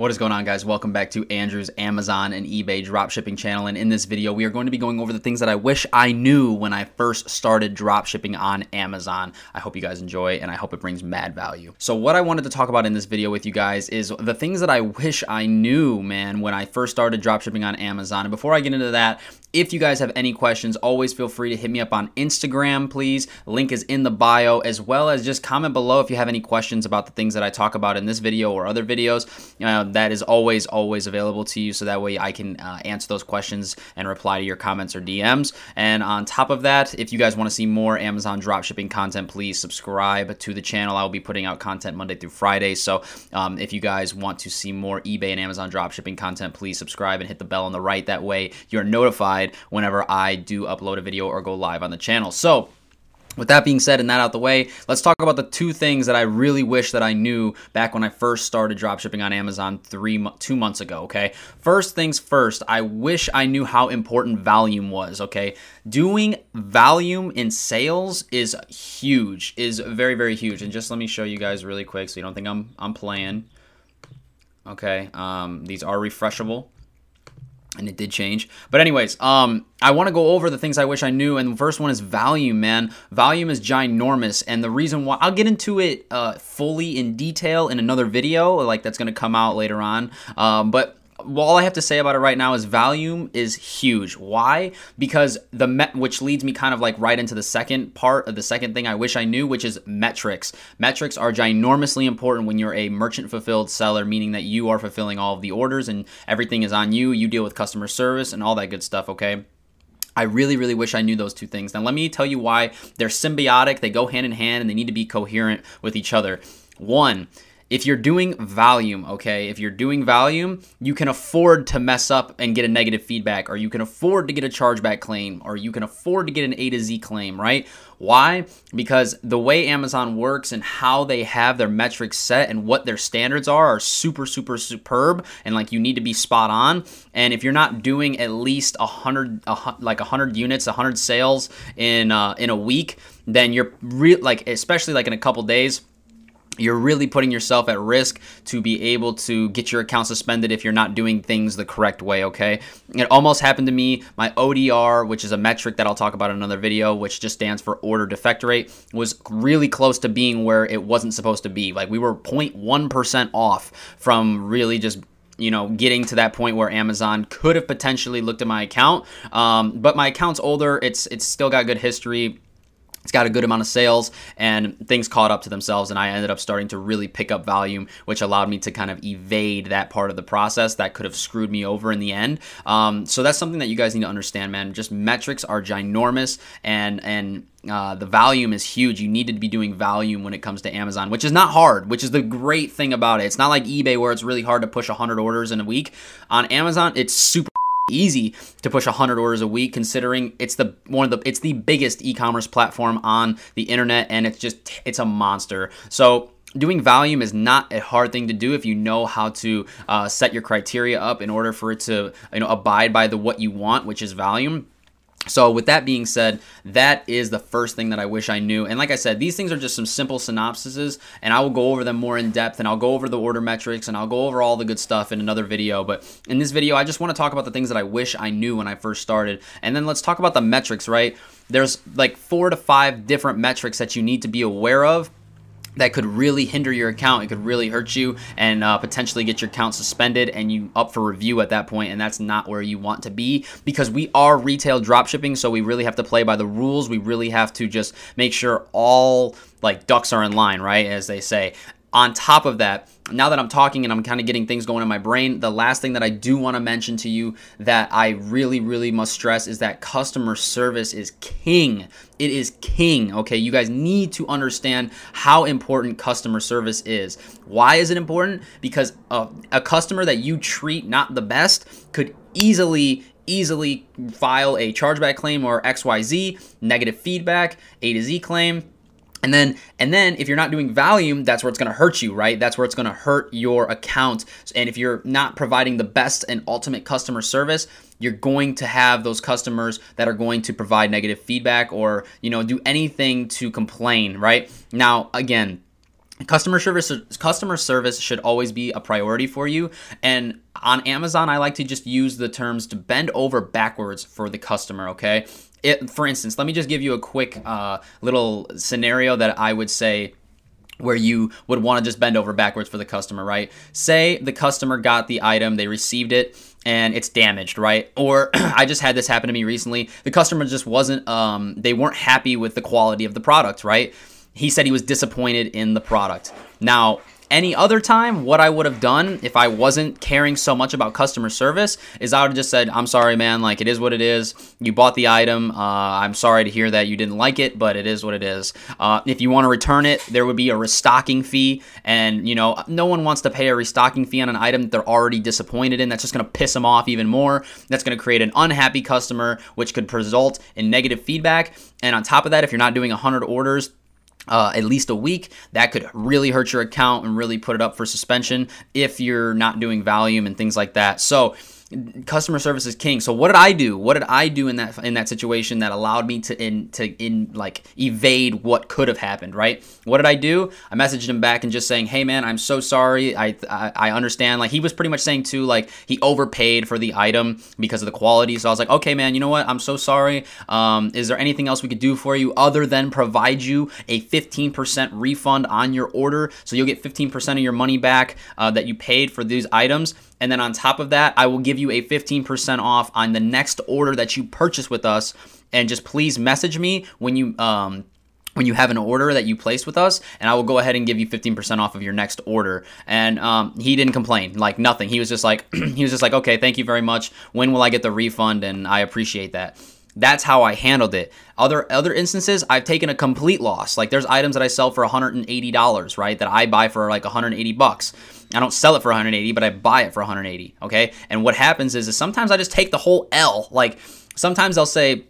What is going on guys? Welcome back to Andrew's Amazon and eBay dropshipping channel and in this video we are going to be going over the things that I wish I knew when I first started dropshipping on Amazon. I hope you guys enjoy and I hope it brings mad value. So what I wanted to talk about in this video with you guys is the things that I wish I knew man when I first started dropshipping on Amazon and before I get into that if you guys have any questions, always feel free to hit me up on Instagram, please. Link is in the bio, as well as just comment below if you have any questions about the things that I talk about in this video or other videos. Uh, that is always, always available to you, so that way I can uh, answer those questions and reply to your comments or DMs. And on top of that, if you guys want to see more Amazon dropshipping content, please subscribe to the channel. I will be putting out content Monday through Friday. So um, if you guys want to see more eBay and Amazon dropshipping content, please subscribe and hit the bell on the right. That way you're notified whenever I do upload a video or go live on the channel. So, with that being said and that out the way, let's talk about the two things that I really wish that I knew back when I first started dropshipping on Amazon three two months ago. Okay, first things first, I wish I knew how important volume was. Okay, doing volume in sales is huge, is very very huge. And just let me show you guys really quick, so you don't think I'm I'm playing. Okay, um, these are refreshable and it did change. But anyways, um, I want to go over the things I wish I knew, and the first one is volume, man. Volume is ginormous, and the reason why I'll get into it uh, fully in detail in another video, like that's to come out later on. Um, but all I have to say about it right now is volume is huge. Why? Because the met, which leads me kind of like right into the second part of the second thing I wish I knew, which is metrics. Metrics are ginormously important when you're a merchant fulfilled seller, meaning that you are fulfilling all of the orders and everything is on you. You deal with customer service and all that good stuff, okay? I really, really wish I knew those two things. Now, let me tell you why they're symbiotic, they go hand in hand, and they need to be coherent with each other. One, if you're doing volume, okay, if you're doing volume, you can afford to mess up and get a negative feedback, or you can afford to get a chargeback claim, or you can afford to get an A to Z claim, right? Why? Because the way Amazon works and how they have their metrics set and what their standards are are super, super superb, and like you need to be spot on. And if you're not doing at least a hundred, like a hundred units, a hundred sales in uh, in a week, then you're real, like especially like in a couple days you're really putting yourself at risk to be able to get your account suspended if you're not doing things the correct way, okay? It almost happened to me. My ODR, which is a metric that I'll talk about in another video, which just stands for order defect rate, was really close to being where it wasn't supposed to be. Like we were 0.1% off from really just you know, getting to that point where Amazon could have potentially looked at my account. Um, but my account's older. It's it's still got good history it's got a good amount of sales and things caught up to themselves and i ended up starting to really pick up volume which allowed me to kind of evade that part of the process that could have screwed me over in the end um, so that's something that you guys need to understand man just metrics are ginormous and and uh, the volume is huge. You need to be doing volume when it comes to Amazon, which is not hard, which is the great thing about it. It's not like eBay where it's really hard to push 100 orders in a week. On Amazon, it's super easy to push 100 orders a week considering it's the one of the it's the biggest e-commerce platform on the internet and it's just it's a monster. So doing volume is not a hard thing to do if you know how to uh, set your criteria up in order for it to you know abide by the what you want which is volume so, with that being said, that is the first thing that I wish I knew. And like I said, these things are just some simple synopsises, and I will go over them more in depth, and I'll go over the order metrics, and I'll go over all the good stuff in another video. But in this video, I just want to talk about the things that I wish I knew when I first started. And then let's talk about the metrics, right? There's like four to five different metrics that you need to be aware of that could really hinder your account. It could really hurt you and uh, potentially get your account suspended and you up for review at that point, and that's not where you want to be because we are retail dropshipping, so we really have to play by the rules. We really have to just make sure all like ducks are in line, right? As they say on top of that, now that I'm talking and I'm kind of getting things going in my brain, the last thing that I do want to mention to you that I really, really must stress is that customer service is king. It is king. Okay, you guys need to understand how important customer service is. Why is it important? Because a, a customer that you treat not the best could easily easily file a chargeback claim or XYZ, negative feedback, A to Z claim, and then, and then if you're not doing volume, that's where it's going to hurt you, right? That's where it's going to hurt your account. And if you're not providing the best and ultimate customer service, you're going to have those customers that are going to provide negative feedback or, you know, do anything to complain, right? Now, again, customer service customer service should always be a priority for you and on amazon i like to just use the terms to bend over backwards for the customer okay it, for instance let me just give you a quick uh, little scenario that i would say where you would want to just bend over backwards for the customer, right? Say the customer got the item, they received it, and it's damaged, right? Or I just had this happen to me recently. The customer just wasn't, um, they weren't happy with the quality of the product, right? He said he was disappointed in the product. Now, any other time, what I would have done if I wasn't caring so much about customer service is I would have just said, I'm sorry, man. Like, it is what it is. You bought the item. Uh, I'm sorry to hear that you didn't like it, but it is what it is. Uh, if you want to return it, there would be a restocking fee. And, you know, no one wants to pay a restocking fee on an item that they're already disappointed in. That's just going to piss them off even more. That's going to create an unhappy customer, which could result in negative feedback. And on top of that, if you're not doing 100 orders, uh, at least a week. That could really hurt your account and really put it up for suspension if you're not doing volume and things like that. So, customer service is king. So what did I do? What did I do in that in that situation that allowed me to in to in like evade what could have happened? Right? What did I do? I messaged him back and just saying, "Hey man, I'm so sorry. I I, I understand." Like he was pretty much saying too, like he overpaid for the item because of the quality. So I was like, "Okay, man, you know what? I'm so sorry. Um, is there anything else we could do for you other than provide you a 15% refund on your order? So you'll get 15% of your money back uh, that you paid for these items." And then on top of that, I will give you a 15% off on the next order that you purchase with us. And just please message me when you um, when you have an order that you placed with us, and I will go ahead and give you 15% off of your next order. And um, he didn't complain, like nothing. He was just like, he was just like, okay, thank you very much. When will I get the refund? And I appreciate that. That's how I handled it. Other other instances, I've taken a complete loss. Like there's items that I sell for $180, right? That I buy for like 180 bucks. I don't sell it for 180, but I buy it for 180. Okay. And what happens is, is sometimes I just take the whole L. Like sometimes I'll say,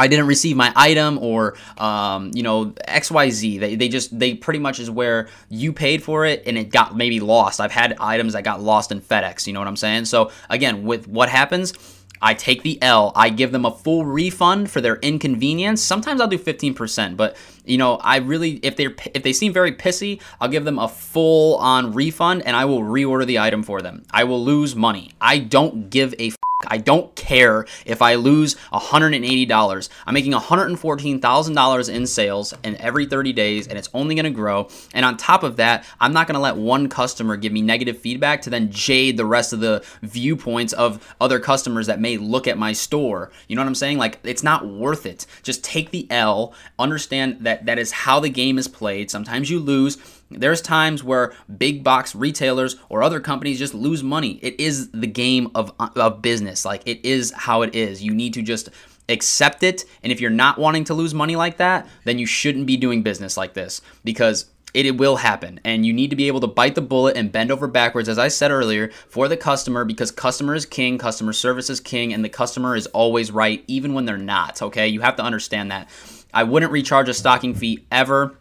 I didn't receive my item or um, you know XYZ. They, they just they pretty much is where you paid for it and it got maybe lost. I've had items that got lost in FedEx, you know what I'm saying? So again, with what happens I take the L. I give them a full refund for their inconvenience. Sometimes I'll do 15%, but you know, I really if they if they seem very pissy, I'll give them a full on refund and I will reorder the item for them. I will lose money. I don't give a I don't care if I lose $180. I'm making $114,000 in sales in every 30 days and it's only going to grow. And on top of that, I'm not going to let one customer give me negative feedback to then jade the rest of the viewpoints of other customers that may look at my store. You know what I'm saying? Like it's not worth it. Just take the L, understand that that is how the game is played. Sometimes you lose there's times where big box retailers or other companies just lose money. It is the game of, of business. Like it is how it is. You need to just accept it. And if you're not wanting to lose money like that, then you shouldn't be doing business like this because it, it, will happen and you need to be able to bite the bullet and bend over backwards as i said earlier for the customer because customer is king customer service is king and the customer is always right even when they're not okay you have to understand that i wouldn't recharge a stocking fee ever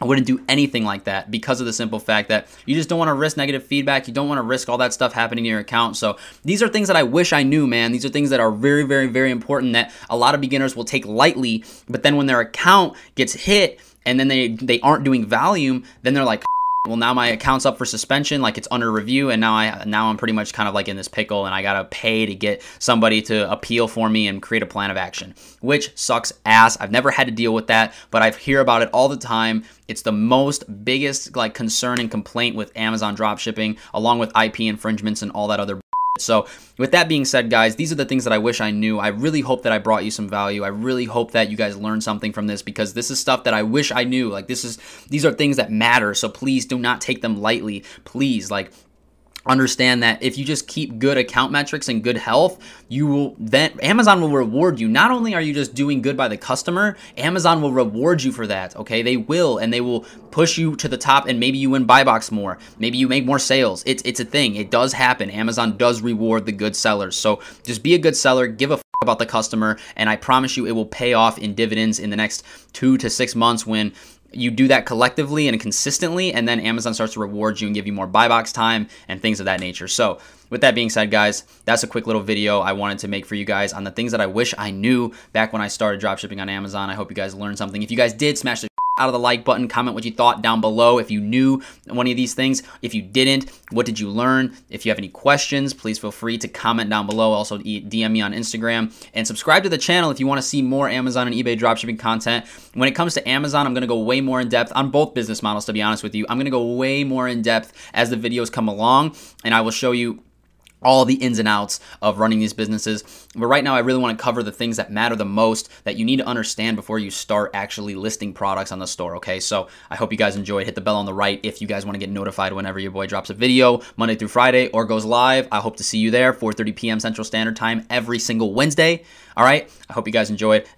I wouldn't do anything like that because of the simple fact that you just don't want to risk negative feedback. You don't want to risk all that stuff happening in your account. So these are things that I wish I knew, man. These are things that are very, very, very important that a lot of beginners will take lightly. But then when their account gets hit and then they they aren't doing volume, then they're like, well now my account's up for suspension like it's under review and now i now i'm pretty much kind of like in this pickle and i gotta pay to get somebody to appeal for me and create a plan of action which sucks ass. I've never had to deal with that but i hear about it all the time. It's the most biggest like concern and complaint with amazon dropshipping along with ip infringements and all that other so, with that being said, guys, these are the things that I wish I knew. I really hope that I brought you some value. I really hope that you guys learned something from this because this is stuff that I wish I knew. Like this is these are things that matter. So please do not take them lightly. Please, like understand that if you just keep good account metrics and good health, you will then Amazon will reward you. Not only are you just doing good by the customer, Amazon will reward you for that. Okay, they will, and they will push you to the top, and maybe you win buy box more. Maybe you make more sales. It's it's a thing. It does happen. Amazon does reward the good sellers. So just be a good seller. Give a f- about the customer, and I promise you, it will pay off in dividends in the next two to six months when you do that collectively and consistently, and then Amazon starts to reward you and give you more buy box time and things of that nature. So, with that being said, guys, that's a quick little video I wanted to make for you guys on the things that I wish I knew back when I started dropshipping on Amazon. I hope you guys learned something. If you guys did, smash the out of the like button. Comment what you thought down below. If you knew one of these things, if you didn't, what did you learn? If you have any questions, please feel free to comment down below. Also, DM me on Instagram and subscribe to the channel if you want to see more Amazon and eBay dropshipping content. When it comes to Amazon, I'm going to go way more in depth on both business models, to be honest with you. I'm going to go way more in depth as the videos come along, and I will show you all the ins and outs of running these businesses. But right now, I really want to cover the things that matter the most that you need to understand before you start actually listing products on the store. Okay, so I hope you guys enjoyed. Hit the bell on the right if you guys want to get notified whenever your boy drops a video Monday through Friday or goes live. I hope to see you there 4:30 p.m. Central Standard Time every single Wednesday. All right, I hope you guys enjoyed.